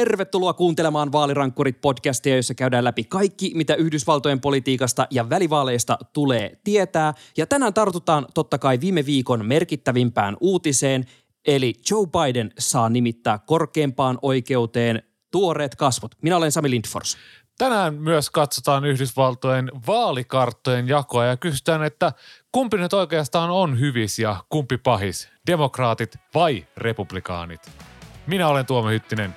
Tervetuloa kuuntelemaan Vaalirankkurit podcastia, jossa käydään läpi kaikki, mitä Yhdysvaltojen politiikasta ja välivaaleista tulee tietää. Ja tänään tartutaan totta kai viime viikon merkittävimpään uutiseen, eli Joe Biden saa nimittää korkeimpaan oikeuteen tuoreet kasvot. Minä olen Sami Lindfors. Tänään myös katsotaan Yhdysvaltojen vaalikarttojen jakoa ja kysytään, että kumpi nyt oikeastaan on hyvis ja kumpi pahis, demokraatit vai republikaanit. Minä olen Tuomo Hyttinen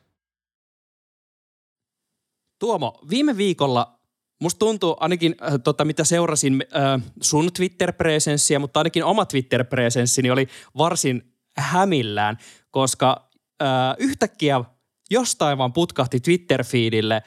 Tuomo, viime viikolla musta tuntuu ainakin, äh, tota, mitä seurasin äh, sun Twitter-presenssiä, mutta ainakin oma Twitter-presenssini oli varsin hämillään, koska äh, yhtäkkiä jostain vaan putkahti Twitter-feedille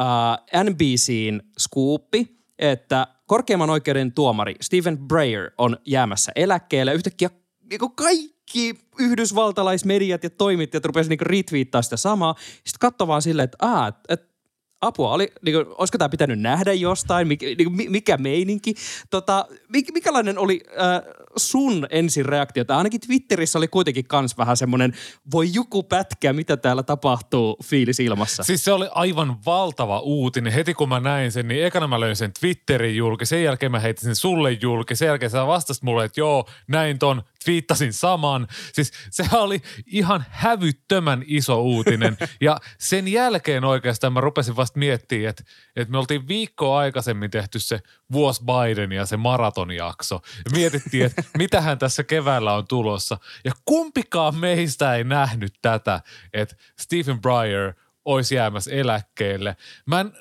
äh, NBCin skuuppi, että korkeimman oikeuden tuomari Stephen Breyer on jäämässä eläkkeelle. Yhtäkkiä niin kaikki yhdysvaltalaismediat ja toimittajat rupesivat niin retweettaa sitä samaa. Sitten katso vaan silleen, että, että apua, oli, niin kuin, olisiko tämä pitänyt nähdä jostain, mikä, niin kuin, mikä meininki. Tota, mikälainen oli äh, sun ensireaktio? Tai ainakin Twitterissä oli kuitenkin kans vähän semmoinen, voi joku pätkä, mitä täällä tapahtuu fiilis ilmassa. Siis se oli aivan valtava uutinen. Heti kun mä näin sen, niin ekana mä löin sen Twitterin julki, sen jälkeen mä heitin sen sulle julki, sen jälkeen sä vastasit mulle, että joo, näin ton, twiittasin saman. Siis se oli ihan hävyttömän iso uutinen. Ja sen jälkeen oikeastaan mä rupesin vasta miettimään, että, että me oltiin viikkoa aikaisemmin tehty se vuosi Biden ja se maratonjakso. Ja mietittiin, että mitähän tässä keväällä on tulossa. Ja kumpikaan meistä ei nähnyt tätä, että Stephen Breyer olisi jäämässä eläkkeelle. Mä en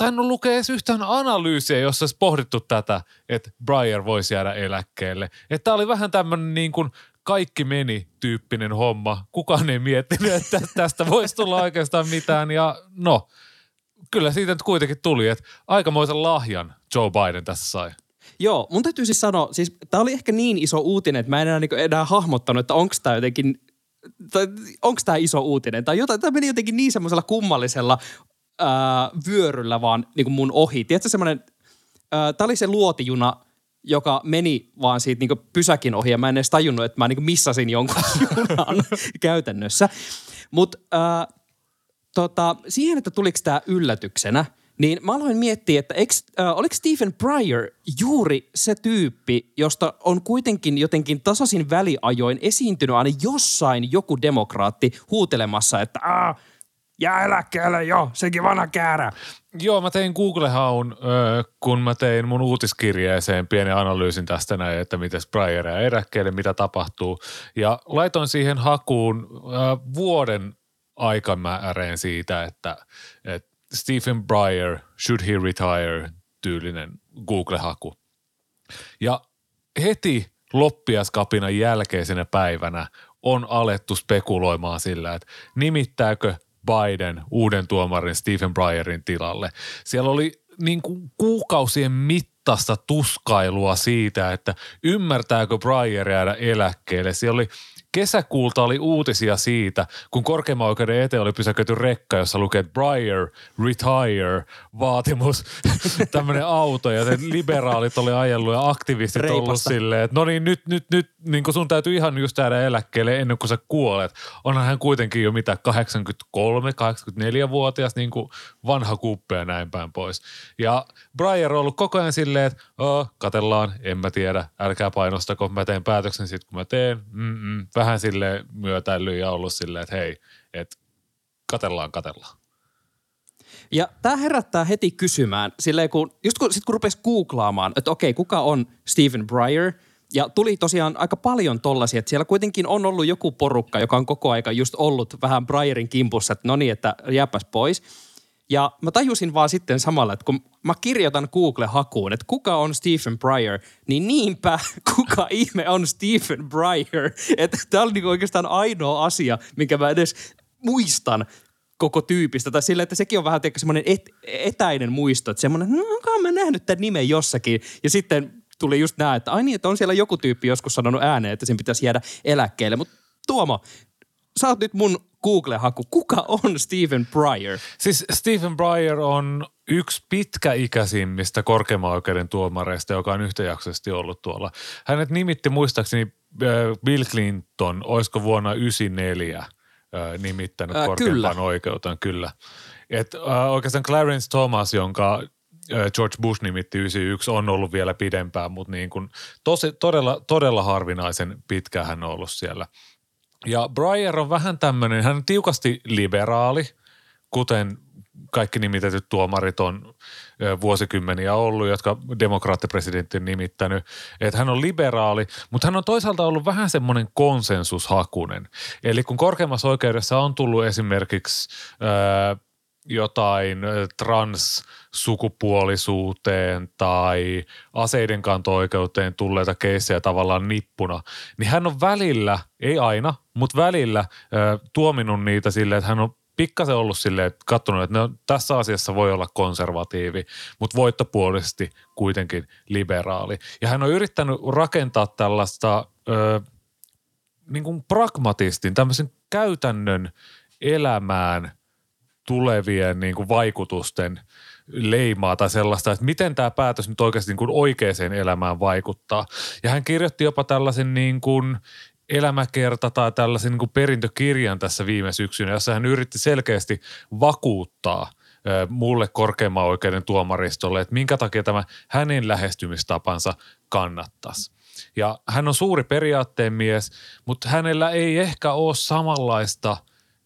tainnut lukea edes yhtään analyysiä, jossa olisi pohdittu tätä, että Breyer voisi jäädä eläkkeelle. Että tämä oli vähän tämmöinen niin kuin kaikki meni tyyppinen homma. Kukaan ei miettinyt, että tästä voisi tulla oikeastaan mitään. Ja no, kyllä siitä nyt kuitenkin tuli, että aikamoisen lahjan Joe Biden tässä sai. Joo, mun täytyy siis sanoa, siis tämä oli ehkä niin iso uutinen, että mä en enää, niin enää hahmottanut, että onko tämä jotenkin onko tämä iso uutinen tai jotain. Tämä meni jotenkin niin semmoisella kummallisella ää, vyöryllä vaan niin kuin mun ohi. Tiedätkö semmoinen, tämä oli se luotijuna, joka meni vaan siitä niin pysäkin ohi ja mä en edes tajunnut, että mä niin missasin jonkun junan käytännössä. Mutta tota, siihen, että tuliko tämä yllätyksenä, niin mä aloin miettiä, että eikö, äh, oliko Stephen Pryor juuri se tyyppi, josta on kuitenkin jotenkin tasaisin väliajoin esiintynyt aina jossain joku demokraatti huutelemassa, että Aa, jää eläkkeelle jo, sekin vanha käärä. Joo, mä tein Google-haun, kun mä tein mun uutiskirjeeseen pienen analyysin tästä näin, että miten Breyer ja eläkkeelle, mitä tapahtuu. Ja laitoin siihen hakuun vuoden aikamääreen siitä, että, että Stephen Breyer, should he retire, tyylinen Google-haku. Ja heti loppiaskapinan jälkeisenä päivänä on alettu spekuloimaan sillä, että nimittääkö Biden uuden tuomarin Stephen Breyerin tilalle. Siellä oli niin kuin kuukausien mittaista tuskailua siitä, että ymmärtääkö Breyer jäädä eläkkeelle. Siellä oli kesäkuulta oli uutisia siitä, kun korkeimman oikeuden eteen oli pysäköity rekka, jossa lukee Breyer retire vaatimus, tämmöinen auto ja liberaalit oli ajellut ja aktivistit Reipasta. ollut silleen, että no niin nyt, nyt, nyt niin sun täytyy ihan just jäädä eläkkeelle ennen kuin sä kuolet. Onhan hän kuitenkin jo mitä 83, 84-vuotias niin kuin vanha kuppi ja näin päin pois. Ja Breyer on ollut koko ajan silleen, että oh, katellaan, en mä tiedä, älkää painostako, mä teen päätöksen sitten kun mä teen. Mm-mm, vähän sille myötäily ja ollut silleen, että hei, että katellaan, katellaan. Ja tämä herättää heti kysymään, silleen kun, just kun, sit kun rupesi googlaamaan, että okei, kuka on Stephen Breyer, ja tuli tosiaan aika paljon tollasia, että siellä kuitenkin on ollut joku porukka, joka on koko aika just ollut vähän Breyerin kimpussa, että no niin, että jääpäs pois – ja mä tajusin vaan sitten samalla, että kun mä kirjoitan Google-hakuun, että kuka on Stephen Breyer, niin niinpä kuka ihme on Stephen Breyer. Että tämä oli niinku oikeastaan ainoa asia, minkä mä edes muistan koko tyypistä. Tai sillä, että sekin on vähän semmoinen et, etäinen muisto, että semmoinen, no onkohan mä nähnyt tämän nimen jossakin. Ja sitten tuli just nämä, että ai niin, että on siellä joku tyyppi joskus sanonut ääneen, että sen pitäisi jäädä eläkkeelle. Mutta Tuomo, sä oot nyt mun Google-haku. Kuka on Stephen Breyer? Siis Stephen Breyer on yksi pitkäikäisimmistä korkeimman oikeuden tuomareista, joka on yhtäjaksoisesti ollut tuolla. Hänet nimitti muistaakseni äh, Bill Clinton, olisiko vuonna 1994 äh, nimittänyt Ää, korkeimpaan kyllä. oikeuteen, kyllä. Et, äh, oikeastaan Clarence Thomas, jonka äh, George Bush nimitti 91, on ollut vielä pidempään, mutta niin kuin tosi, todella, todella harvinaisen pitkä hän on ollut siellä. Ja Breyer on vähän tämmöinen, hän on tiukasti liberaali, kuten kaikki nimitetyt tuomarit on vuosikymmeniä ollut, jotka demokraattipresidentti on nimittänyt. Että hän on liberaali, mutta hän on toisaalta ollut vähän semmoinen konsensushakunen. Eli kun korkeimmassa oikeudessa on tullut esimerkiksi ö, jotain ö, transsukupuolisuuteen tai aseiden kanto-oikeuteen tulleita keissejä tavallaan nippuna, niin hän on välillä, ei aina, mutta välillä tuominut niitä silleen, että hän on pikkasen ollut silleen, että katsonut, että no, tässä asiassa voi olla konservatiivi, mutta voittopuolisesti kuitenkin liberaali. Ja hän on yrittänyt rakentaa tällaista ö, niin kuin pragmatistin, tämmöisen käytännön elämään tulevien niin kuin vaikutusten leimaa tai sellaista, että miten tämä päätös nyt oikeasti niin kuin oikeaan elämään vaikuttaa. Ja hän kirjoitti jopa tällaisen niin kuin elämäkerta tai tällaisen niin kuin perintökirjan tässä viime syksynä, jossa hän yritti selkeästi vakuuttaa mulle korkeimman oikeuden tuomaristolle, että minkä takia tämä hänen lähestymistapansa kannattaisi. Ja hän on suuri periaatteen mies, mutta hänellä ei ehkä ole samanlaista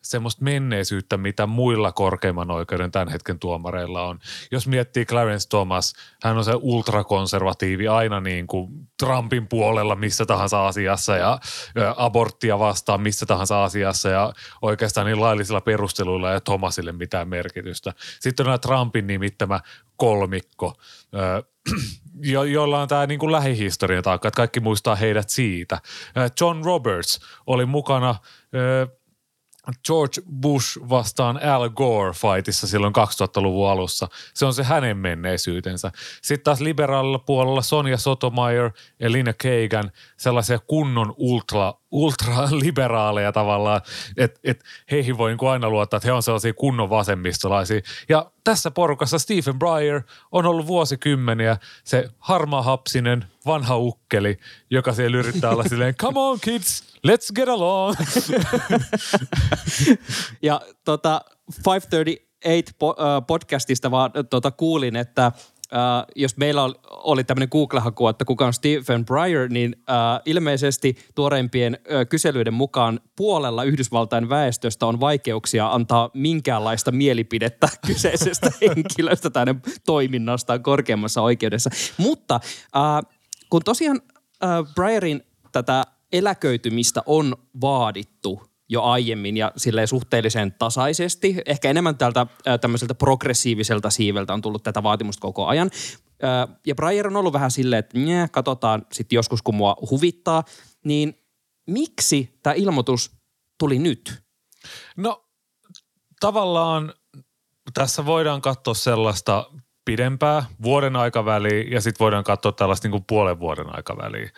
semmoista menneisyyttä, mitä muilla korkeimman oikeuden tämän hetken tuomareilla on. Jos miettii Clarence Thomas, hän on se ultrakonservatiivi aina niin kuin Trumpin puolella missä tahansa asiassa ja aborttia vastaan missä tahansa asiassa ja oikeastaan niin laillisilla perusteluilla ja Thomasille mitään merkitystä. Sitten on nämä Trumpin nimittämä kolmikko, jo, jolla on tämä niin kuin lähihistoria taakka, että kaikki muistaa heidät siitä. John Roberts oli mukana George Bush vastaan Al Gore fightissa silloin 2000-luvun alussa. Se on se hänen menneisyytensä. Sitten taas liberaalilla puolella Sonja Sotomayor ja Lina Kagan, sellaisia kunnon ultra, ultraliberaaleja tavallaan, että et heihin voi niinku aina luottaa, että he on sellaisia kunnon vasemmistolaisia. Ja tässä porukassa Stephen Breyer on ollut vuosikymmeniä se harmaahapsinen vanha ukkeli, joka siellä yrittää olla silleen, come on kids, let's get along. Ja tota 538 po- äh, podcastista vaan tota, kuulin, että Uh, jos meillä oli, oli tämmöinen Google-haku, että kuka on Stephen Breyer, niin uh, ilmeisesti tuoreimpien uh, kyselyiden mukaan puolella Yhdysvaltain väestöstä on vaikeuksia antaa minkäänlaista mielipidettä kyseisestä henkilöstä tai toiminnastaan korkeammassa oikeudessa. Mutta uh, kun tosiaan uh, Breyerin tätä eläköitymistä on vaadittu jo aiemmin ja silleen suhteellisen tasaisesti. Ehkä enemmän tältä tämmöiseltä progressiiviselta siiveltä on tullut tätä vaatimusta koko ajan. Ja Breyer on ollut vähän silleen, että nye, katsotaan sitten joskus, kun mua huvittaa. Niin miksi tämä ilmoitus tuli nyt? No tavallaan tässä voidaan katsoa sellaista pidempää vuoden aikaväliä ja sitten voidaan katsoa tällaista niin kuin puolen vuoden aikaväliä.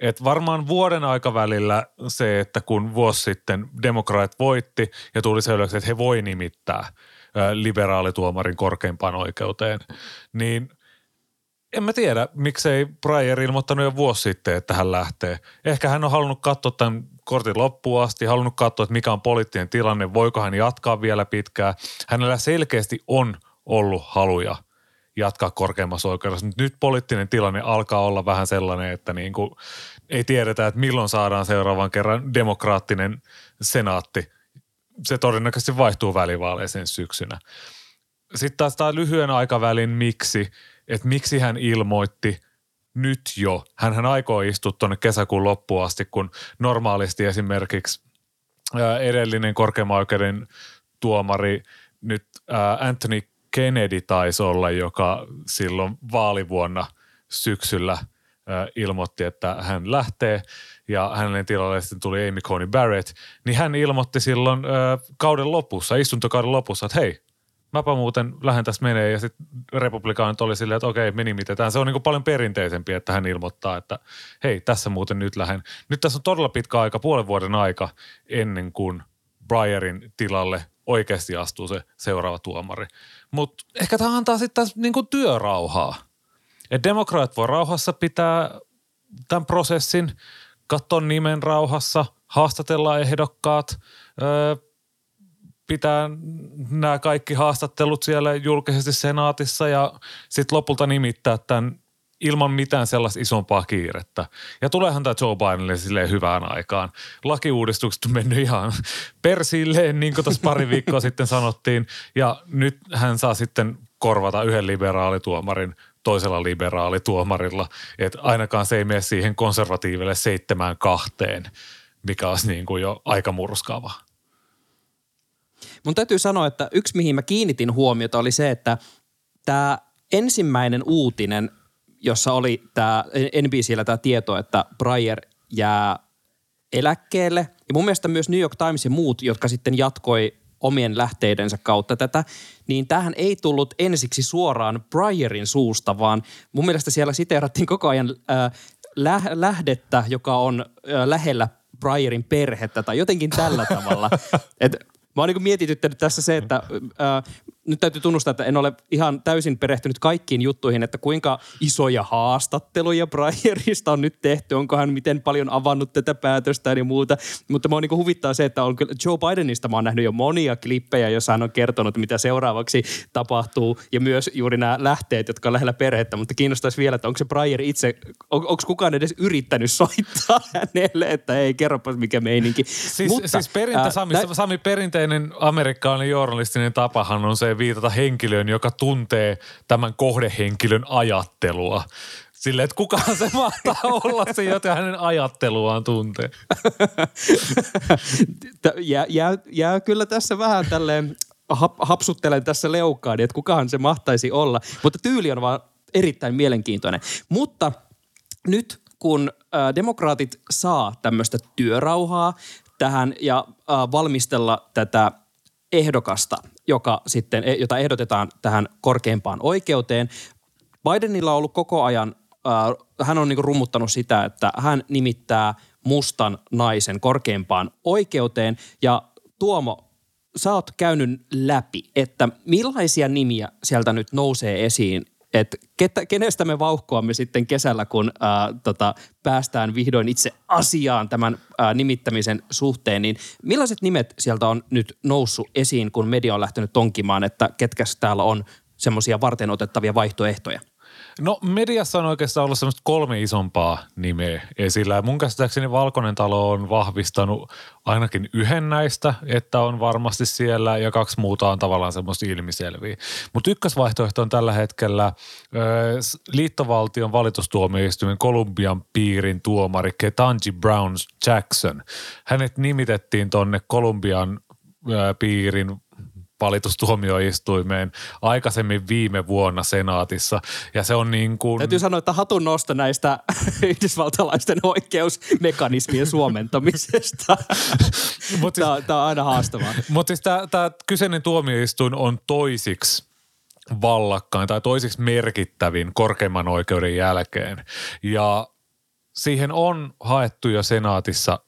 Et varmaan vuoden aikavälillä se, että kun vuosi sitten demokraat voitti ja tuli selväksi, että he voi nimittää liberaalituomarin korkeimpaan oikeuteen, niin en mä tiedä, miksei Breyer ilmoittanut jo vuosi sitten, että hän lähtee. Ehkä hän on halunnut katsoa tämän kortin loppuun asti, halunnut katsoa, että mikä on poliittinen tilanne, voiko hän jatkaa vielä pitkään. Hänellä selkeästi on ollut haluja jatkaa korkeimmassa oikeudessa. Nyt poliittinen tilanne alkaa olla vähän sellainen, että niin kuin ei tiedetä, että milloin saadaan seuraavan kerran demokraattinen senaatti. Se todennäköisesti vaihtuu välivaaleeseen syksynä. Sitten taas tämä lyhyen aikavälin miksi, että miksi hän ilmoitti nyt jo. Hänhän aikoo istua tuonne kesäkuun loppuun asti, kun normaalisti esimerkiksi edellinen korkeimman oikeuden tuomari nyt Anthony Kennedy taisi olla, joka silloin vaalivuonna syksyllä ilmoitti, että hän lähtee. ja hänen tilalle sitten tuli Amy Coney Barrett, niin hän ilmoitti silloin kauden lopussa, istuntokauden lopussa, että hei, mäpä muuten lähden tästä menee ja sitten republikaanit oli silleen, että okei, me nimitetään. Se on niin paljon perinteisempi, että hän ilmoittaa, että hei, tässä muuten nyt lähden. Nyt tässä on todella pitkä aika, puolen vuoden aika ennen kuin Bryerin tilalle oikeasti astuu se seuraava tuomari. Mutta ehkä tämä antaa sitten taas niin kuin työrauhaa. Et demokraat voi rauhassa pitää tämän prosessin, katsoa nimen rauhassa, haastatella ehdokkaat, öö, pitää nämä kaikki haastattelut siellä julkisesti senaatissa ja sitten lopulta nimittää tämän ilman mitään sellaista isompaa kiirettä. Ja tuleehan tämä Joe Bidenille silleen hyvään aikaan. Lakiuudistukset on mennyt ihan persilleen, niin kuin tuossa pari viikkoa sitten sanottiin. Ja nyt hän saa sitten korvata yhden liberaalituomarin toisella liberaalituomarilla. Että ainakaan se ei mene siihen konservatiiville seitsemään kahteen, mikä olisi niin kuin jo aika murskaava. Mun täytyy sanoa, että yksi mihin mä kiinnitin huomiota oli se, että tämä ensimmäinen uutinen, jossa oli tämä NBCllä tämä tieto, että Breyer jää eläkkeelle. Ja mun mielestä myös New York Times ja muut, jotka sitten jatkoi omien lähteidensä kautta tätä, niin tähän ei tullut ensiksi suoraan Bryerin suusta, vaan mun mielestä siellä siteerattiin koko ajan äh, lä- lähdettä, joka on äh, lähellä Bryerin perhettä tai jotenkin tällä tavalla. Et Mä oon niin mietityttänyt tässä se, että ää, nyt täytyy tunnustaa, että en ole ihan täysin perehtynyt kaikkiin juttuihin, että kuinka isoja haastatteluja Breyerista on nyt tehty, onko hän miten paljon avannut tätä päätöstä ja muuta. Mutta mä oon niin huvittaa se, että on kyllä Joe Bidenista mä oon nähnyt jo monia klippejä, joissa hän on kertonut, mitä seuraavaksi tapahtuu ja myös juuri nämä lähteet, jotka on lähellä perhettä, mutta kiinnostaisi vielä, että onko se Breyer itse, on, onko kukaan edes yrittänyt soittaa hänelle, että ei kerropas mikä meininki. Siis, mutta, siis perintä, äh, Sami, nä- Sami, perinteinen amerikkalainen journalistinen tapahan on se viitata henkilöön, joka tuntee tämän kohdehenkilön ajattelua. Silleen, että kukaan se mahtaa olla se, jota hänen ajatteluaan tuntee. jää, jää, jää kyllä tässä vähän tälleen hap, hapsuttelen tässä leukkaan, että kukaan se mahtaisi olla. Mutta tyyli on vaan erittäin mielenkiintoinen. Mutta nyt kun äh, demokraatit saa tämmöistä työrauhaa tähän ja valmistella tätä ehdokasta, joka sitten, e, jota ehdotetaan tähän korkeimpaan oikeuteen. Bidenilla on ollut koko ajan, äh, hän on niinku rummuttanut sitä, että hän nimittää mustan naisen korkeimpaan oikeuteen ja Tuomo, sä oot käynyt läpi, että millaisia nimiä sieltä nyt nousee esiin että ketä, kenestä me vauhkoamme sitten kesällä, kun ää, tota, päästään vihdoin itse asiaan tämän ää, nimittämisen suhteen, niin millaiset nimet sieltä on nyt noussut esiin, kun media on lähtenyt tonkimaan, että ketkä täällä on semmoisia varten otettavia vaihtoehtoja? No mediassa on oikeastaan ollut semmoista kolme isompaa nimeä esillä. Mun käsittääkseni Valkoinen talo on vahvistanut ainakin yhden näistä, että on varmasti siellä ja kaksi muuta on tavallaan semmoista ilmiselviä. Mutta ykkösvaihtoehto on tällä hetkellä ö, liittovaltion valitustuomioistuimen Kolumbian piirin tuomari Ketanji Brown Jackson. Hänet nimitettiin tonne Kolumbian piirin valitustuomioistuimeen aikaisemmin viime vuonna senaatissa. Ja se on niin kuin... Täytyy sanoa, että hatun nosto näistä yhdysvaltalaisten oikeusmekanismien suomentamisesta. Mut siis, tämä, on aina haastavaa. Mutta siis tämä kyseinen tuomioistuin on toisiksi vallakkain tai toisiksi merkittävin korkeimman oikeuden jälkeen. Ja siihen on haettu jo senaatissa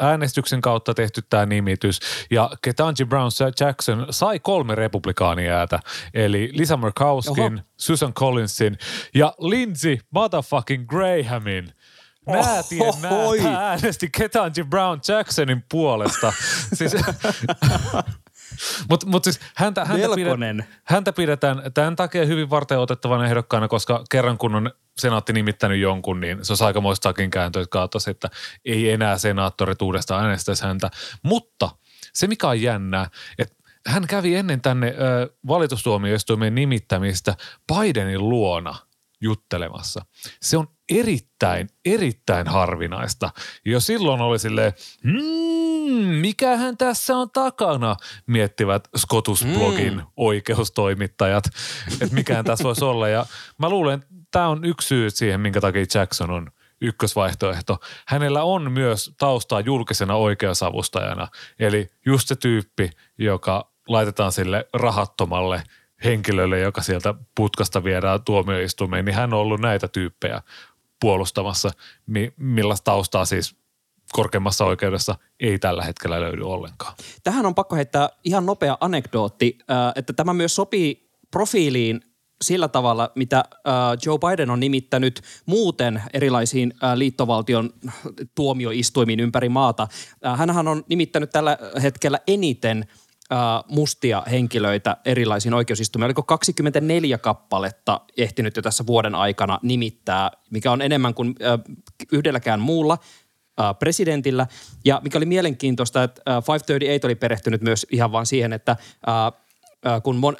äänestyksen kautta tehty tämä nimitys. Ja Ketanji Brown Jackson sai kolme republikaaniäätä, eli Lisa Murkowskin, Oho. Susan Collinsin ja Lindsey motherfucking Grahamin. Nää tien nää äänesti Ketanji Brown Jacksonin puolesta. siis, Mutta mut siis häntä, häntä, pidet, häntä pidetään tämän takia hyvin varten otettavan ehdokkaana, koska kerran kun on senaatti nimittänyt jonkun, niin se on aikamoistakin kääntöä kautta, että ei enää senaattorit uudestaan äänestäisi häntä. Mutta se mikä on jännää, että hän kävi ennen tänne ö, valitustuomioistuimen nimittämistä Bidenin luona juttelemassa. Se on erittäin, erittäin harvinaista. Jo silloin oli silleen, hmm, mikähän tässä on takana, miettivät Scotus-blogin mm. oikeustoimittajat, että mikähän tässä voisi olla. Ja mä luulen, että tämä on yksi syy siihen, minkä takia Jackson on ykkösvaihtoehto. Hänellä on myös taustaa julkisena oikeusavustajana, eli just se tyyppi, joka laitetaan sille rahattomalle henkilölle, joka sieltä putkasta viedään tuomioistuimeen, niin hän on ollut näitä tyyppejä puolustamassa, millaista taustaa siis korkeimmassa oikeudessa ei tällä hetkellä löydy ollenkaan. Tähän on pakko heittää ihan nopea anekdootti, että tämä myös sopii profiiliin sillä tavalla, mitä Joe Biden on nimittänyt muuten erilaisiin liittovaltion tuomioistuimiin ympäri maata. Hänhän on nimittänyt tällä hetkellä eniten mustia henkilöitä erilaisiin oikeusistuimiin. Oliko 24 kappaletta ehtinyt jo tässä vuoden aikana nimittää, mikä on enemmän kuin yhdelläkään muulla presidentillä. Ja mikä oli mielenkiintoista, että 538 oli perehtynyt myös ihan vaan siihen, että kun mon,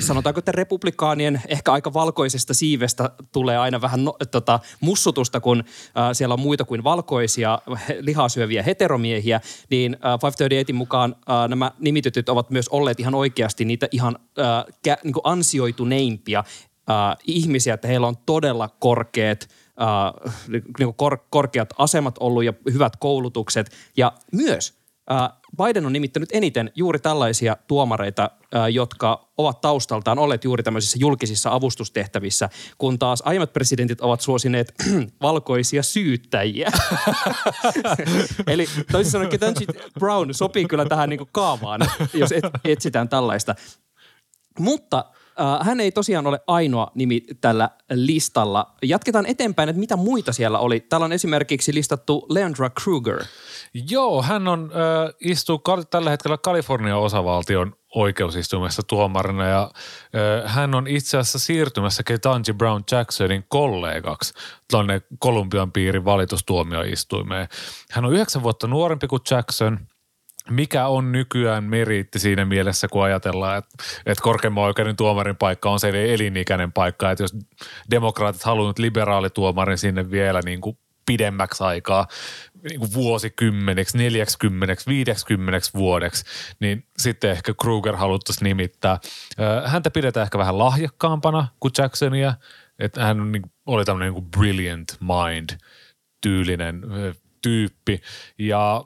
sanotaanko, että republikaanien ehkä aika valkoisesta siivestä tulee aina vähän no, tota, mussutusta, kun äh, siellä on muita kuin valkoisia lihasyöviä heteromiehiä, niin äh, 538 mukaan äh, nämä nimitytyt ovat myös olleet ihan oikeasti niitä ihan äh, kä, niin ansioituneimpia äh, ihmisiä, että heillä on todella korkeat äh, niin kor, korkeat asemat ollut ja hyvät koulutukset ja myös Biden on nimittänyt eniten juuri tällaisia tuomareita, jotka ovat taustaltaan olleet juuri tämmöisissä julkisissa avustustehtävissä, kun taas aiemmat presidentit ovat suosineet valkoisia syyttäjiä. Eli toisin sanoen Ketanji Brown sopii kyllä tähän niin kaavaan, jos et, etsitään tällaista. Mutta Äh, hän ei tosiaan ole ainoa nimi tällä listalla. Jatketaan eteenpäin, että mitä muita siellä oli. Täällä on esimerkiksi listattu Leandra Kruger. Joo, hän on, äh, istuu kal- tällä hetkellä Kalifornian osavaltion oikeusistuimessa tuomarina ja äh, hän on itse asiassa siirtymässä Ketanji Brown Jacksonin kollegaksi tuonne Kolumbian piirin valitustuomioistuimeen. Hän on yhdeksän vuotta nuorempi kuin Jackson – mikä on nykyään meriitti siinä mielessä, kun ajatellaan, että, että korkeimman oikeuden tuomarin paikka on se elinikäinen paikka, että jos demokraatit haluavat liberaalituomarin sinne vielä niin kuin pidemmäksi aikaa, niin kuin vuosikymmeneksi, neljäksikymmeneksi, viideksikymmeneksi vuodeksi, niin sitten ehkä Kruger haluttaisiin nimittää. Häntä pidetään ehkä vähän lahjakkaampana kuin Jacksonia, että hän niin, oli tämmöinen niin brilliant mind tyylinen tyyppi ja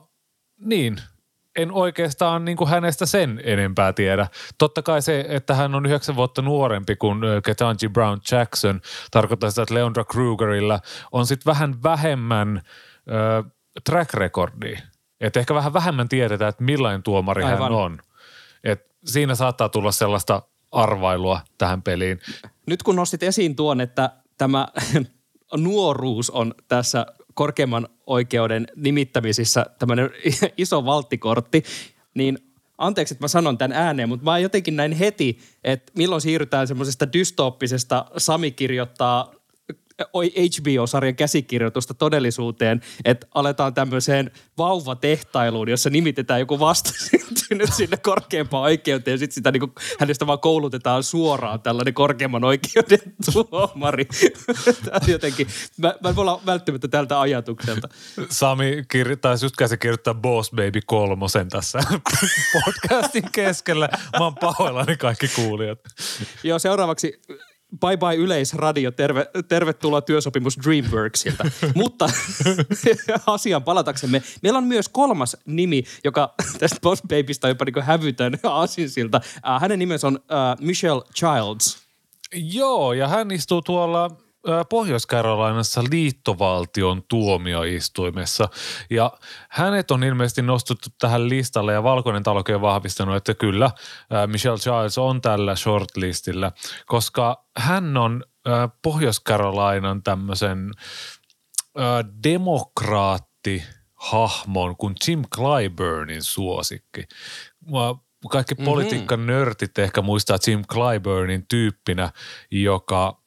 niin – en oikeastaan niin kuin hänestä sen enempää tiedä. Totta kai se, että hän on yhdeksän vuotta nuorempi kuin Ketanji Brown Jackson, tarkoittaa sitä, että Leondra Krugerilla on sitten vähän vähemmän ö, track recordia. Että ehkä vähän vähemmän tiedetään, että millainen tuomari Aivan. hän on. Et siinä saattaa tulla sellaista arvailua tähän peliin. Nyt kun nostit esiin tuon, että tämä nuoruus on tässä korkeimman oikeuden nimittämisissä tämmöinen iso valttikortti, niin anteeksi, että mä sanon tämän ääneen, mutta mä jotenkin näin heti, että milloin siirrytään semmoisesta dystooppisesta Sami kirjoittaa HBO-sarjan käsikirjoitusta todellisuuteen, että aletaan tämmöiseen vauvatehtailuun, jossa nimitetään joku vastasyntynyt sinne korkeampaan oikeuteen ja sitten sitä niinku, hänestä vaan koulutetaan suoraan tällainen korkeamman oikeuden tuomari. Jotenkin, mä, mä en voi olla välttämättä tältä ajatukselta. Sami kir- taisi just käsikirjoittaa Boss Baby kolmosen tässä podcastin keskellä. Mä oon pahoillani kaikki kuulijat. Joo, seuraavaksi bye bye Yleisradio, terve, tervetuloa työsopimus Dreamworksilta. Mutta asiaan palataksemme, meillä on myös kolmas nimi, joka tästä Boss Babystä on jopa niin hävytön asinsilta. Äh, hänen nimensä on uh, Michelle Childs. Joo, ja hän istuu tuolla Pohjois-Karolainassa liittovaltion tuomioistuimessa. Ja hänet on ilmeisesti nostettu tähän listalle ja Valkoinen talokin on vahvistanut, että kyllä Michelle Childs on tällä shortlistillä, koska hän on Pohjois-Karolainan tämmöisen demokraatti hahmon kuin Jim Clyburnin suosikki. Kaikki mm-hmm. politiikan nörtit ehkä muistaa Jim Clyburnin tyyppinä, joka –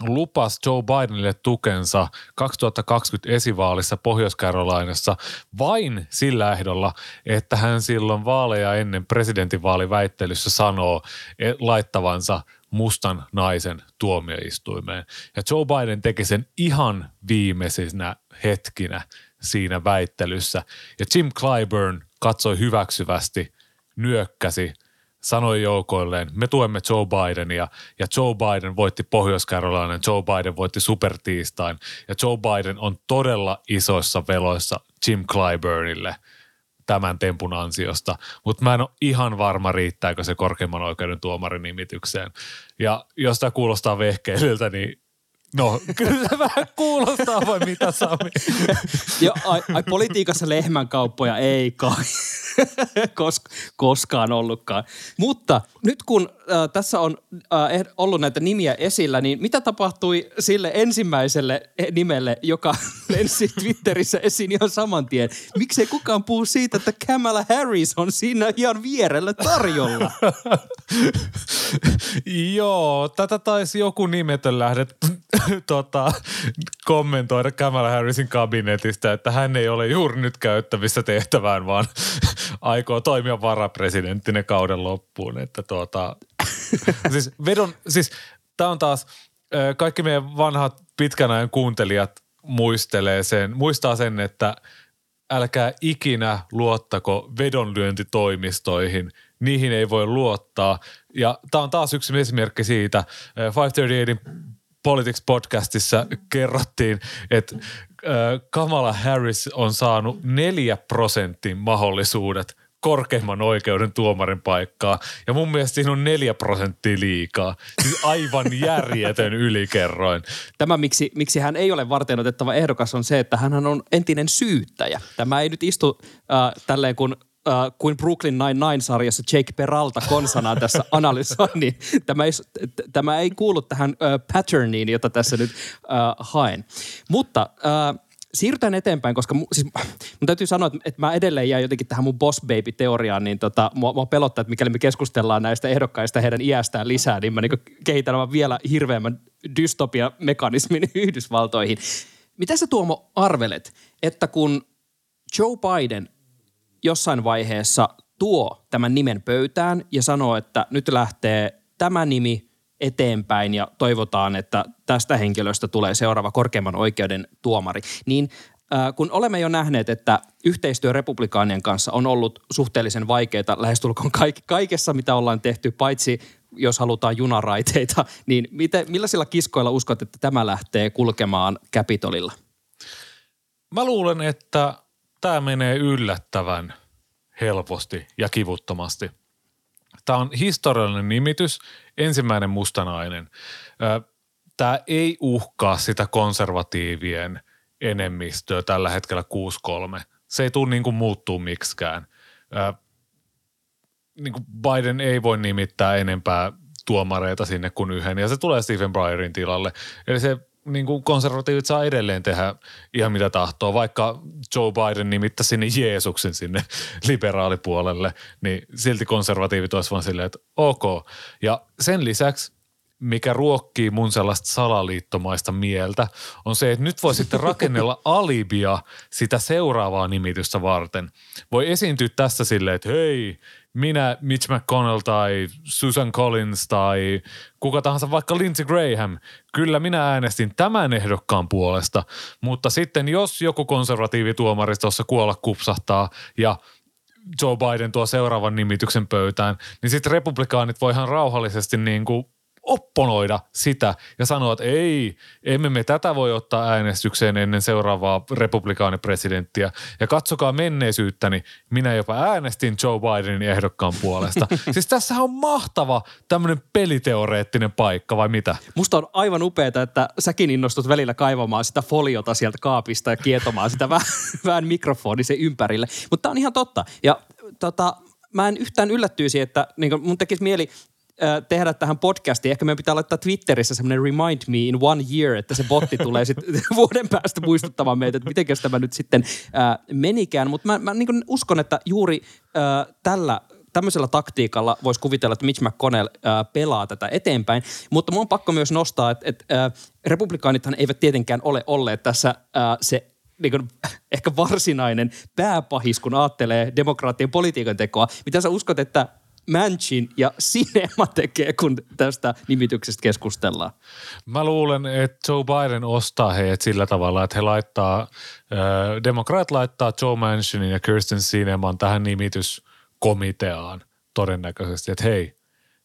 lupas Joe Bidenille tukensa 2020 esivaalissa Pohjois-Carolinassa vain sillä ehdolla, että hän silloin vaaleja ennen presidentinvaaliväittelyssä sanoo e, laittavansa mustan naisen tuomioistuimeen. Ja Joe Biden teki sen ihan viimeisinä hetkinä siinä väittelyssä. Ja Jim Clyburn katsoi hyväksyvästi, nyökkäsi, sanoi joukoilleen, me tuemme Joe Bidenia ja Joe Biden voitti pohjois Joe Biden voitti supertiistain ja Joe Biden on todella isoissa veloissa Jim Clyburnille tämän tempun ansiosta, mutta mä en ole ihan varma, riittääkö se korkeimman oikeuden tuomarin nimitykseen. Ja jos tämä kuulostaa vehkeilyltä, niin No, kyllä se vähän kuulostaa vai mitä Sami? jo, ai, ai, politiikassa lehmänkauppoja ei kai Kos, koskaan ollutkaan. Mutta nyt kun äh, tässä on äh, ollut näitä nimiä esillä, niin mitä tapahtui sille ensimmäiselle nimelle, joka lensi Twitterissä esiin ihan saman tien? Miksei kukaan puhu siitä, että Kamala Harris on siinä ihan vierellä tarjolla? Joo, tätä taisi joku nimetön lähdet tota, kommentoida Kamala Harrisin kabinetista, että hän ei ole juuri nyt käyttävissä tehtävään, vaan aikoo toimia varapresidenttinä kauden loppuun. Että tuota, siis vedon, siis tämä on taas, kaikki meidän vanhat pitkän ajan kuuntelijat muistelee sen, muistaa sen, että älkää ikinä luottako vedonlyöntitoimistoihin. Niihin ei voi luottaa. Ja tämä on taas yksi esimerkki siitä. 538 Politics podcastissa kerrottiin, että Kamala Harris on saanut neljä prosentin mahdollisuudet korkeimman oikeuden tuomarin paikkaa. Ja mun mielestä siinä on neljä prosenttia liikaa. Siis aivan järjetön ylikerroin. Tämä, miksi, miksi hän ei ole varten otettava ehdokas, on se, että hän on entinen syyttäjä. Tämä ei nyt istu äh, tälleen, kun äh, kuin Brooklyn Nine-Nine-sarjassa Jake Peralta konsana tässä analysoi, niin tämä ei, tämä ei kuulu tähän äh, patterniin, jota tässä nyt äh, haen. Mutta äh, siirrytään eteenpäin, koska mu, siis, mun täytyy sanoa, että, että mä edelleen jään jotenkin tähän mun boss baby-teoriaan, niin tota, mua, mua pelottaa, että mikäli me keskustellaan näistä ehdokkaista heidän iästään lisää, niin mä niin kehitän vielä hirveämmän dystopia-mekanismin Yhdysvaltoihin. Mitä sä Tuomo arvelet, että kun Joe Biden jossain vaiheessa tuo tämän nimen pöytään ja sanoo, että nyt lähtee tämä nimi eteenpäin ja toivotaan, että tästä henkilöstä tulee seuraava korkeimman oikeuden tuomari, niin äh, kun olemme jo nähneet, että yhteistyö republikaanien kanssa on ollut suhteellisen vaikeaa lähestulkoon kaikessa, mitä ollaan tehty, paitsi jos halutaan junaraiteita, niin miten, millaisilla kiskoilla uskot, että tämä lähtee kulkemaan Capitolilla? Mä luulen, että tämä menee yllättävän helposti ja kivuttomasti. Tämä on historiallinen nimitys, ensimmäinen mustanainen. Tämä ei uhkaa sitä konservatiivien enemmistöä tällä hetkellä 6-3. Se ei tule niin kuin muuttuu miksikään. Niin kuin Biden ei voi nimittää enempää tuomareita sinne kuin yhden, ja se tulee Stephen Bryerin tilalle. Eli se niin kuin konservatiivit saa edelleen tehdä ihan mitä tahtoo, vaikka Joe Biden nimittäisi sinne Jeesuksen sinne liberaalipuolelle, niin silti konservatiivit olisivat vaan silleen, että ok. Ja sen lisäksi mikä ruokkii mun sellaista salaliittomaista mieltä, on se, että nyt voi sitten rakennella alibia sitä seuraavaa nimitystä varten. Voi esiintyä tässä silleen, että hei, minä, Mitch McConnell tai Susan Collins tai kuka tahansa, vaikka Lindsey Graham, kyllä minä äänestin tämän ehdokkaan puolesta, mutta sitten jos joku konservatiivituomaristossa kuolla kupsahtaa ja Joe Biden tuo seuraavan nimityksen pöytään, niin sitten republikaanit voi ihan rauhallisesti niin kuin opponoida sitä ja sanoa, että ei, emme me tätä voi ottaa äänestykseen ennen seuraavaa republikaanipresidenttiä. Ja katsokaa menneisyyttäni, minä jopa äänestin Joe Bidenin ehdokkaan puolesta. siis tässä on mahtava tämmöinen peliteoreettinen paikka vai mitä? Musta on aivan upeaa, että säkin innostut välillä kaivamaan sitä foliota sieltä kaapista ja kietomaan sitä vähän, vähän mikrofonisen ympärille. Mutta on ihan totta. Ja tota, mä en yhtään yllättyisi, että niin mun tekisi mieli tehdä tähän podcastiin. Ehkä meidän pitää laittaa Twitterissä semmoinen remind me in one year, että se botti tulee sitten vuoden päästä muistuttamaan meitä, että miten tämä nyt sitten äh, menikään. Mutta mä, mä niin uskon, että juuri äh, tällä tämmöisellä taktiikalla voisi kuvitella, että Mitch McConnell äh, pelaa tätä eteenpäin. Mutta mun on pakko myös nostaa, että, että äh, republikaanithan eivät tietenkään ole olleet tässä äh, se niin kuin, ehkä varsinainen pääpahis, kun ajattelee demokraattien politiikan tekoa. Mitä sä uskot, että Manchin ja Cinema tekee, kun tästä nimityksestä keskustellaan? Mä luulen, että Joe Biden ostaa heidät sillä tavalla, että he laittaa, äh, demokraat laittaa Joe Manchinin ja Kirsten Cineman tähän nimityskomiteaan todennäköisesti, että hei,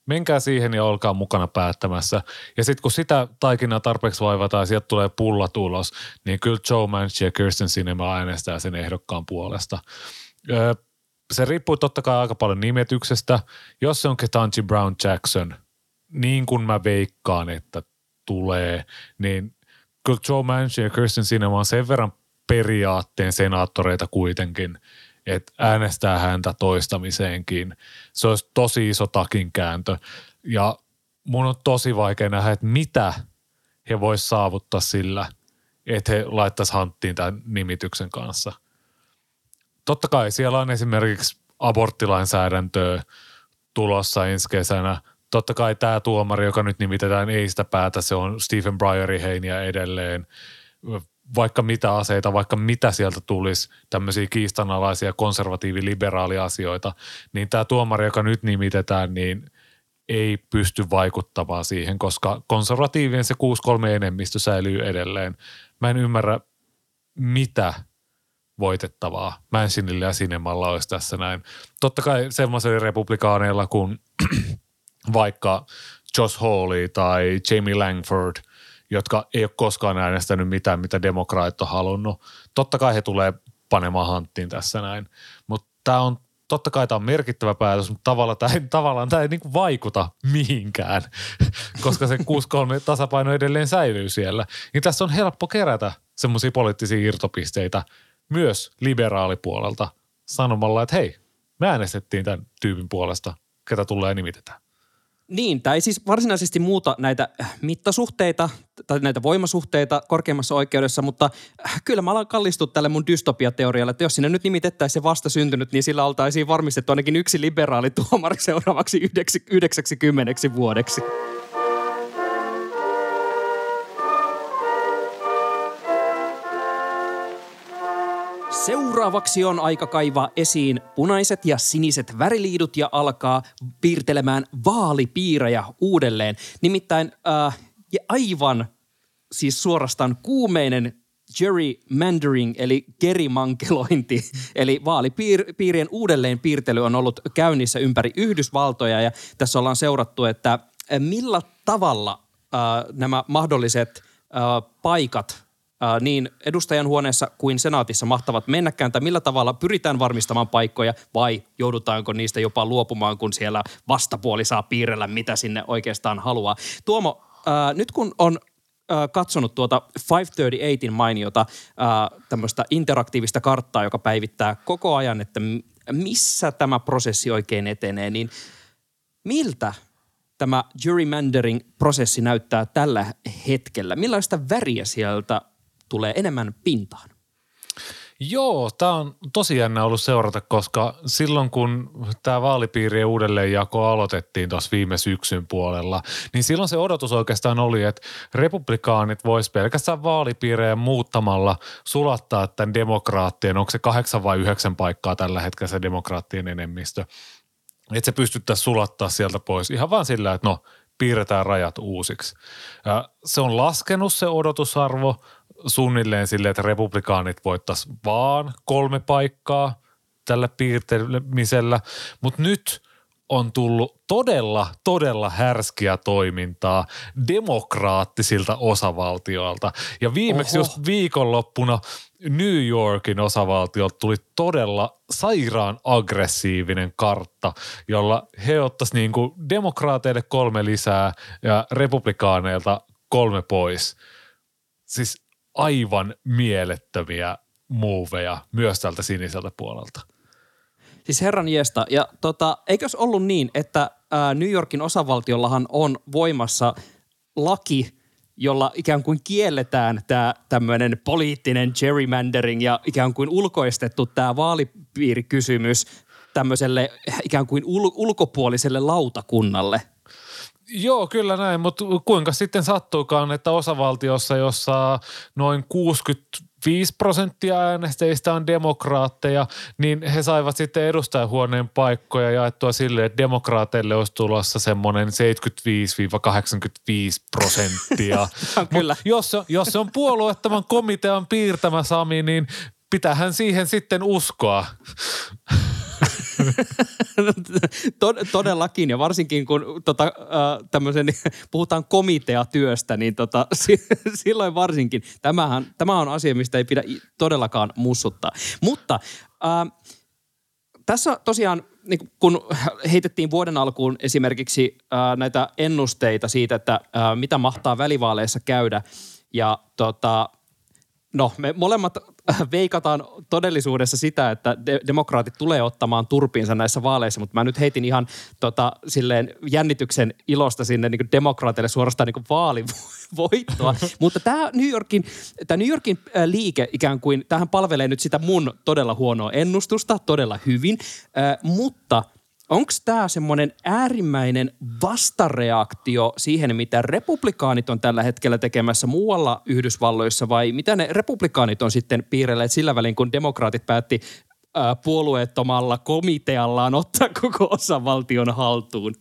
menkää siihen ja olkaa mukana päättämässä. Ja sitten kun sitä taikinaa tarpeeksi vaivataan ja sieltä tulee pulla tulos, niin kyllä Joe Manchin ja Kirsten Sinema äänestää sen ehdokkaan puolesta. Öö, se riippuu totta kai aika paljon nimetyksestä. Jos se on Ketanji Brown Jackson, niin kuin mä veikkaan, että tulee, niin kyllä Joe Manchin ja Kirsten Sinema on sen verran periaatteen senaattoreita kuitenkin, että äänestää häntä toistamiseenkin. Se olisi tosi iso takinkääntö ja mun on tosi vaikea nähdä, että mitä he vois saavuttaa sillä, että he laittaisi hanttiin tämän nimityksen kanssa. Totta kai siellä on esimerkiksi aborttilainsäädäntöä tulossa ensi kesänä. Totta kai tämä tuomari, joka nyt nimitetään, ei sitä päätä. Se on Stephen Bryerin heiniä edelleen vaikka mitä aseita, vaikka mitä sieltä tulisi, tämmöisiä kiistanalaisia konservatiivi-liberaaliasioita, niin tämä tuomari, joka nyt nimitetään, niin ei pysty vaikuttamaan siihen, koska konservatiivien se 6-3 enemmistö säilyy edelleen. Mä en ymmärrä, mitä voitettavaa Manchinille ja Sinemalla olisi tässä näin. Totta kai semmoisilla republikaaneilla kuin vaikka Josh Hawley tai Jamie Langford – jotka ei ole koskaan äänestänyt mitään, mitä demokraat on halunnut. Totta kai he tulee panemaan hanttiin tässä näin, mutta tämä on totta kai tämä on merkittävä päätös, mutta tavallaan tämä ei, tavallaan tämä ei niin vaikuta mihinkään, koska se 6-3 tasapaino edelleen säilyy siellä. Niin tässä on helppo kerätä semmoisia poliittisia irtopisteitä myös liberaalipuolelta sanomalla, että hei, me äänestettiin tämän tyypin puolesta, ketä tulee nimitetään. Niin, tai siis varsinaisesti muuta näitä mittasuhteita tai näitä voimasuhteita korkeimmassa oikeudessa, mutta äh, kyllä mä alan kallistua tälle mun dystopiateorialle, että jos sinne nyt nimitettäisiin se vasta syntynyt, niin sillä oltaisiin varmistettu ainakin yksi liberaali tuomari seuraavaksi 90 vuodeksi. Seuraavaksi on aika kaivaa esiin punaiset ja siniset väriliidut ja alkaa piirtelemään vaalipiirejä uudelleen. Nimittäin äh, ja aivan siis suorastaan kuumeinen gerrymandering eli gerimankelointi, eli vaalipiirien uudelleen piirtely on ollut käynnissä ympäri Yhdysvaltoja ja tässä ollaan seurattu, että äh, millä tavalla äh, nämä mahdolliset äh, paikat niin edustajan huoneessa kuin senaatissa mahtavat mennäkään, tai millä tavalla pyritään varmistamaan paikkoja, vai joudutaanko niistä jopa luopumaan, kun siellä vastapuoli saa piirrellä, mitä sinne oikeastaan haluaa. Tuomo, ää, nyt kun on katsonut tuota 538in mainiota tämmöistä interaktiivista karttaa, joka päivittää koko ajan, että missä tämä prosessi oikein etenee, niin miltä tämä gerrymandering-prosessi näyttää tällä hetkellä? Millaista väriä sieltä tulee enemmän pintaan. Joo, tämä on tosi jännä ollut seurata, koska silloin kun tämä vaalipiirien uudelleenjako aloitettiin tuossa viime syksyn puolella, niin silloin se odotus oikeastaan oli, että republikaanit vois pelkästään vaalipiirejä muuttamalla sulattaa tämän demokraattien, onko se kahdeksan vai yhdeksän paikkaa tällä hetkellä se demokraattien enemmistö, että se pystyttäisiin sulattaa sieltä pois ihan vaan sillä, että no piirretään rajat uusiksi. Se on laskenut se odotusarvo – suunnilleen silleen, että republikaanit voittaisi vaan kolme paikkaa tällä piirtelemisellä, mutta nyt on tullut todella, todella härskiä toimintaa demokraattisilta osavaltioilta. Ja viimeksi Oho. just viikonloppuna New Yorkin osavaltiolta tuli todella sairaan aggressiivinen kartta, jolla he ottaisivat niinku demokraateille kolme lisää ja republikaaneilta kolme pois. Siis aivan mielettömiä muuveja myös tältä siniseltä puolelta. Siis herran jesta. Ja tota, eikös ollut niin, että ää, New Yorkin osavaltiollahan on voimassa laki, jolla ikään kuin kielletään tämä tämmöinen poliittinen gerrymandering ja ikään kuin ulkoistettu tämä vaalipiirikysymys tämmöiselle ikään kuin ul- ulkopuoliselle lautakunnalle. Joo, kyllä näin, mutta kuinka sitten sattuukaan, että osavaltiossa, jossa noin 65 prosenttia äänestäjistä on demokraatteja, niin he saivat sitten edustajahuoneen paikkoja jaettua sille, että demokraateille olisi tulossa semmoinen 75-85 prosenttia. kyllä. jos, se, jos se on puolueettoman komitean piirtämä Sami, niin pitähän siihen sitten uskoa. Tod- todellakin, ja varsinkin kun tota, äh, puhutaan komiteatyöstä, niin tota, si- silloin varsinkin. Tämähän, tämä on asia, mistä ei pidä todellakaan mussuttaa. Mutta äh, tässä tosiaan, niin kun heitettiin vuoden alkuun esimerkiksi äh, näitä ennusteita siitä, että äh, mitä mahtaa välivaaleissa käydä, ja tota, No, me molemmat veikataan todellisuudessa sitä, että de- demokraatit tulee ottamaan turpiinsa näissä vaaleissa, mutta mä nyt heitin ihan tota, silleen jännityksen ilosta sinne niin demokraateille suorastaan niin vaalivoittoa. mutta tämä New Yorkin, tämä New Yorkin äh, liike ikään kuin, tähän palvelee nyt sitä mun todella huonoa ennustusta todella hyvin, äh, mutta – onko tämä semmoinen äärimmäinen vastareaktio siihen, mitä republikaanit on tällä hetkellä tekemässä muualla Yhdysvalloissa vai mitä ne republikaanit on sitten piirrelleet sillä välin, kun demokraatit päätti ää, puolueettomalla komiteallaan ottaa koko osavaltion haltuun?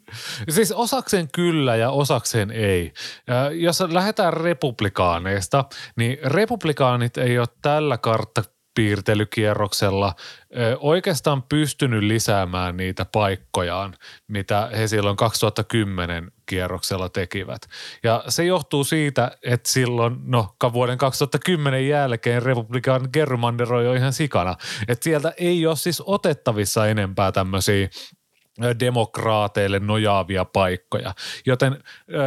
Siis osakseen kyllä ja osakseen ei. Ja jos lähdetään republikaaneista, niin republikaanit ei ole tällä kartta piirtelykierroksella oikeastaan pystynyt lisäämään niitä paikkojaan, mitä he silloin 2010 kierroksella tekivät. Ja se johtuu siitä, että silloin, no vuoden 2010 jälkeen republikaan gerrymanderoi jo ihan sikana. Että sieltä ei ole siis otettavissa enempää tämmöisiä demokraateille nojaavia paikkoja. Joten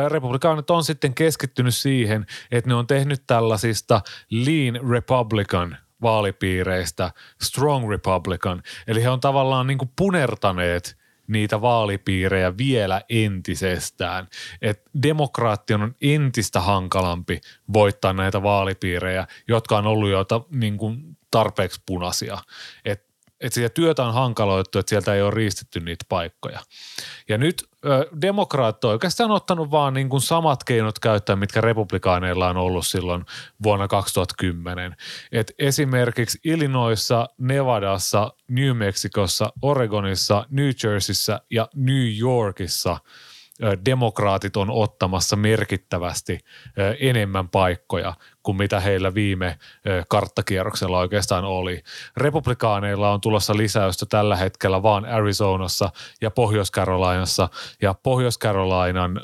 republikaanit on sitten keskittynyt siihen, että ne on tehnyt tällaisista lean republican vaalipiireistä strong republican. Eli he on tavallaan niin kuin punertaneet niitä vaalipiirejä vielä entisestään. Et demokraattien on entistä hankalampi voittaa näitä vaalipiirejä, jotka on ollut jo niin kuin tarpeeksi punaisia. Et että sitä työtä on hankaloittu, että sieltä ei ole riistetty niitä paikkoja. Ja nyt ö, demokraat on oikeastaan ottanut vaan niin kuin samat keinot käyttää, mitkä republikaaneilla on ollut silloin vuonna 2010. Et esimerkiksi Illinoisissa, Nevadassa, New Mexicossa, Oregonissa, New Jerseyssä ja New Yorkissa – demokraatit on ottamassa merkittävästi enemmän paikkoja kuin mitä heillä viime karttakierroksella oikeastaan oli. Republikaaneilla on tulossa lisäystä tällä hetkellä vaan Arizonassa ja Pohjois-Carolinassa ja Pohjois-Carolinan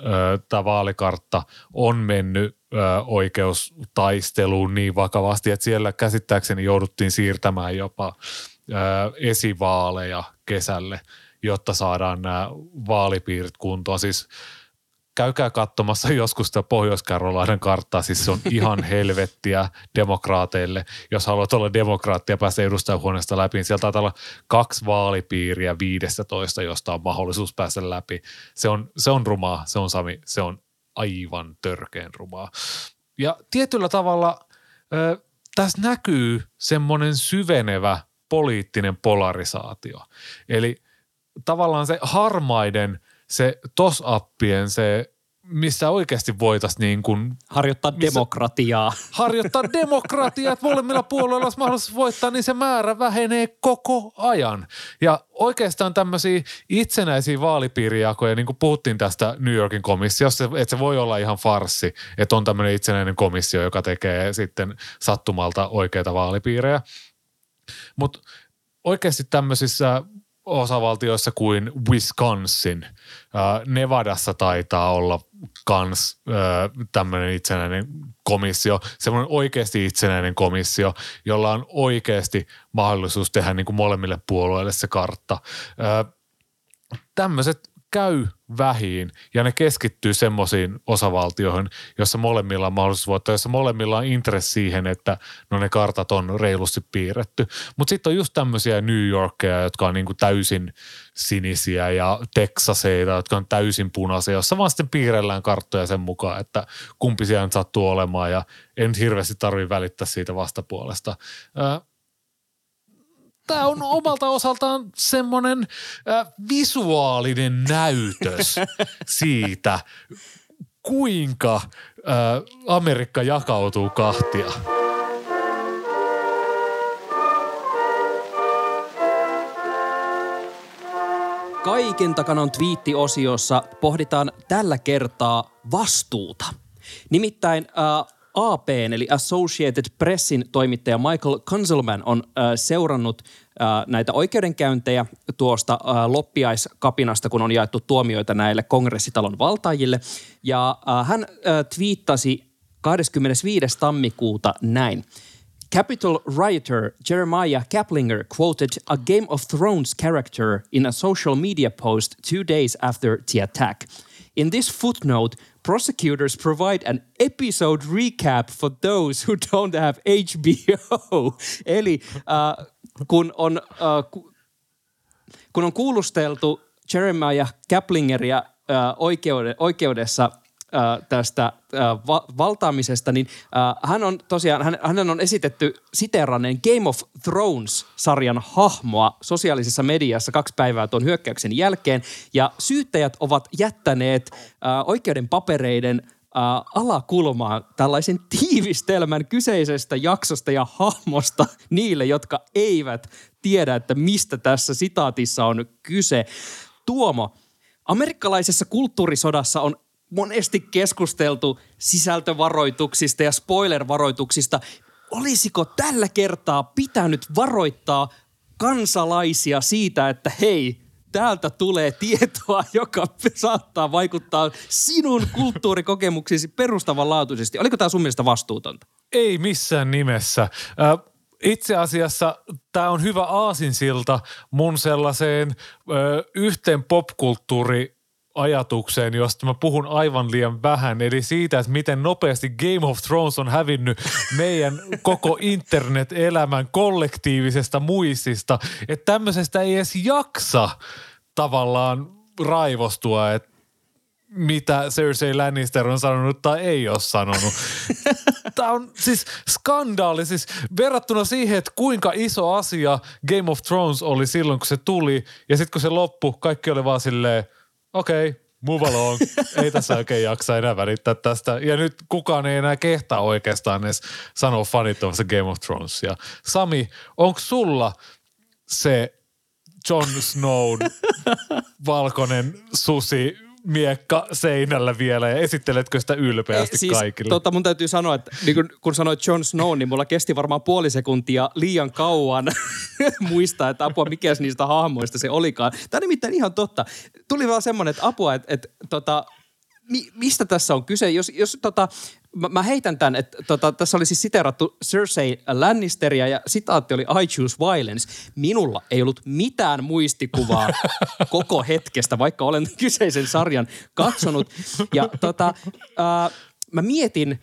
tämä vaalikartta on mennyt oikeustaisteluun niin vakavasti, että siellä käsittääkseni jouduttiin siirtämään jopa esivaaleja kesälle – jotta saadaan nämä vaalipiirit kuntoon. Siis käykää katsomassa joskus sitä pohjois karttaa, siis se on ihan helvettiä demokraateille. Jos haluat olla demokraattia ja päästä edustajahuoneesta läpi, niin sieltä taitaa olla kaksi vaalipiiriä 15, josta on mahdollisuus päästä läpi. Se on, se on rumaa, se on Sami, se on aivan törkeen rumaa. Ja tietyllä tavalla ö, tässä näkyy semmoinen syvenevä poliittinen polarisaatio. Eli – tavallaan se harmaiden, se TOS-appien, se missä oikeasti voitaisiin niin kuin, Harjoittaa missä, demokratiaa. Harjoittaa demokratiaa, että molemmilla puolueilla olisi mahdollisuus voittaa, niin se määrä vähenee koko ajan. Ja oikeastaan tämmöisiä itsenäisiä vaalipiirijakoja, niin kuin puhuttiin tästä New Yorkin komissiossa, että se voi olla ihan farsi, että on tämmöinen itsenäinen komissio, joka tekee sitten sattumalta oikeita vaalipiirejä. Mutta oikeasti tämmöisissä osavaltioissa kuin Wisconsin. Nevadassa taitaa olla kans tämmöinen itsenäinen komissio, semmoinen oikeasti itsenäinen komissio, jolla on oikeasti mahdollisuus tehdä niin kuin molemmille puolueille se kartta. Tämmöiset käy vähiin ja ne keskittyy semmoisiin osavaltioihin, jossa molemmilla on mahdollisuus voittaa, jossa molemmilla on intressi siihen, että no ne kartat on reilusti piirretty. Mutta sitten on just tämmöisiä New Yorkia, jotka on niinku täysin sinisiä ja Texaseita, jotka on täysin punaisia, jossa vaan sitten piirrellään karttoja sen mukaan, että kumpi siellä nyt sattuu olemaan ja en hirveästi tarvitse välittää siitä vastapuolesta tämä on omalta osaltaan semmoinen visuaalinen näytös siitä, kuinka Amerikka jakautuu kahtia. Kaiken takana on twiittiosiossa pohditaan tällä kertaa vastuuta. Nimittäin äh, APn eli Associated Pressin toimittaja Michael Kunzelman on äh, seurannut äh, näitä oikeudenkäyntejä tuosta äh, loppiaiskapinasta, kun on jaettu tuomioita näille kongressitalon valtaajille. Ja äh, hän äh, twiittasi 25. tammikuuta näin. Capitol rioter Jeremiah Kaplinger quoted a Game of Thrones character in a social media post two days after the attack. In this footnote, prosecutors provide an episode recap for those who don't have HBO. Eli äh, kun, on, äh, ku, kun on kuulusteltu Jeremiah Kaplingeria äh, oikeude, oikeudessa äh, tästä äh, va- valtaamisesta, niin äh, hän on tosiaan, hän, hänen on esitetty siteeranneen Game of Thrones-sarjan hahmoa sosiaalisessa mediassa kaksi päivää tuon hyökkäyksen jälkeen. Ja syyttäjät ovat jättäneet oikeuden papereiden alakulmaan tällaisen tiivistelmän kyseisestä jaksosta ja hahmosta niille, jotka eivät tiedä, että mistä tässä sitaatissa on kyse. Tuomo, amerikkalaisessa kulttuurisodassa on monesti keskusteltu sisältövaroituksista ja spoilervaroituksista. Olisiko tällä kertaa pitänyt varoittaa kansalaisia siitä, että hei, täältä tulee tietoa, joka saattaa vaikuttaa sinun kulttuurikokemuksisi perustavanlaatuisesti. Oliko tämä sun mielestä vastuutonta? Ei missään nimessä. Äh, itse asiassa tämä on hyvä aasinsilta mun sellaiseen ö, yhteen popkulttuuri ajatukseen, josta mä puhun aivan liian vähän, eli siitä, että miten nopeasti Game of Thrones on hävinnyt meidän koko internet-elämän kollektiivisesta muistista, että tämmöisestä ei edes jaksa tavallaan raivostua, että mitä Cersei Lannister on sanonut tai ei ole sanonut. Tämä on siis skandaali. Siis verrattuna siihen, että kuinka iso asia Game of Thrones oli silloin, kun se tuli. Ja sitten kun se loppui, kaikki oli vaan silleen, okei, okay, move along. ei tässä oikein jaksa enää välittää tästä. Ja nyt kukaan ei enää kehtaa oikeastaan edes sanoa fanittomasta Game of Thrones. Ja Sami, onko sulla se Jon Snow valkoinen susi miekka seinällä vielä ja esitteletkö sitä ylpeästi siis, kaikille? Tota, mun täytyy sanoa, että niin kun, kun sanoit Jon Snow, niin mulla kesti varmaan puoli sekuntia liian kauan muistaa, että apua, mikä niistä hahmoista se olikaan. Tämä on nimittäin ihan totta. Tuli vaan semmoinen, että apua, että, että tota, mi, mistä tässä on kyse? Jos, jos tota, mä, mä heitän tämän, että tota, tässä oli siis siterattu Cersei Lannisteria ja sitaatti oli I choose violence. Minulla ei ollut mitään muistikuvaa koko hetkestä, vaikka olen kyseisen sarjan katsonut. Ja tota, äh, mä mietin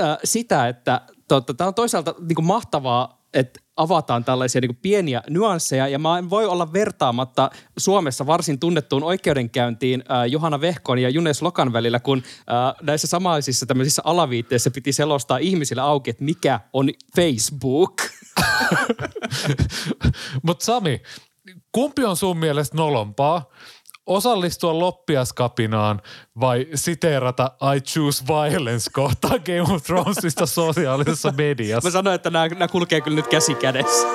äh, sitä, että tota, tämä on toisaalta niin kuin mahtavaa, että avataan tällaisia niin pieniä nyansseja. Ja mä en voi olla vertaamatta Suomessa varsin tunnettuun oikeudenkäyntiin äh, Johanna Vehkon ja Junes Lokan välillä, kun äh, näissä samaisissa tämmöisissä alaviitteissä piti selostaa ihmisille auki, että mikä on Facebook. Mutta Sami, kumpi on sun mielestä nolompaa? Osallistua loppiaskapinaan vai siteerata I choose violence kohtaa Game of Thronesista sosiaalisessa mediassa? Mä sanoin, että nämä, nämä kulkee kyllä nyt käsi kädessä.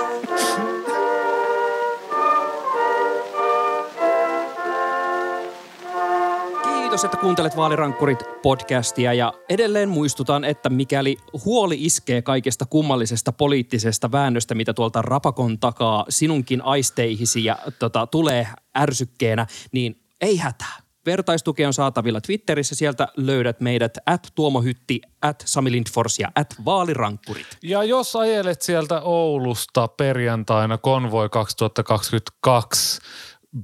Kiitos, että kuuntelet Vaalirankkurit podcastia ja edelleen muistutan, että mikäli huoli iskee kaikesta kummallisesta poliittisesta väännöstä, mitä tuolta rapakon takaa sinunkin aisteihisi ja tota, tulee ärsykkeenä, niin ei hätää. Vertaistuki on saatavilla Twitterissä. Sieltä löydät meidät at Tuomohytti, at Sami Lindfors ja at Vaalirankkurit. Ja jos ajelet sieltä Oulusta perjantaina Konvoi 2022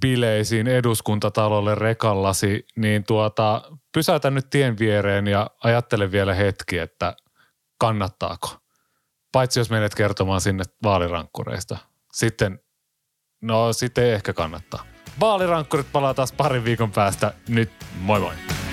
bileisiin eduskuntatalolle rekallasi, niin tuota, pysäytä nyt tien viereen ja ajattele vielä hetki, että kannattaako. Paitsi jos menet kertomaan sinne vaalirankkureista. Sitten, no sitten ehkä kannattaa. Vaalirankkurit palaa taas parin viikon päästä. Nyt moi moi.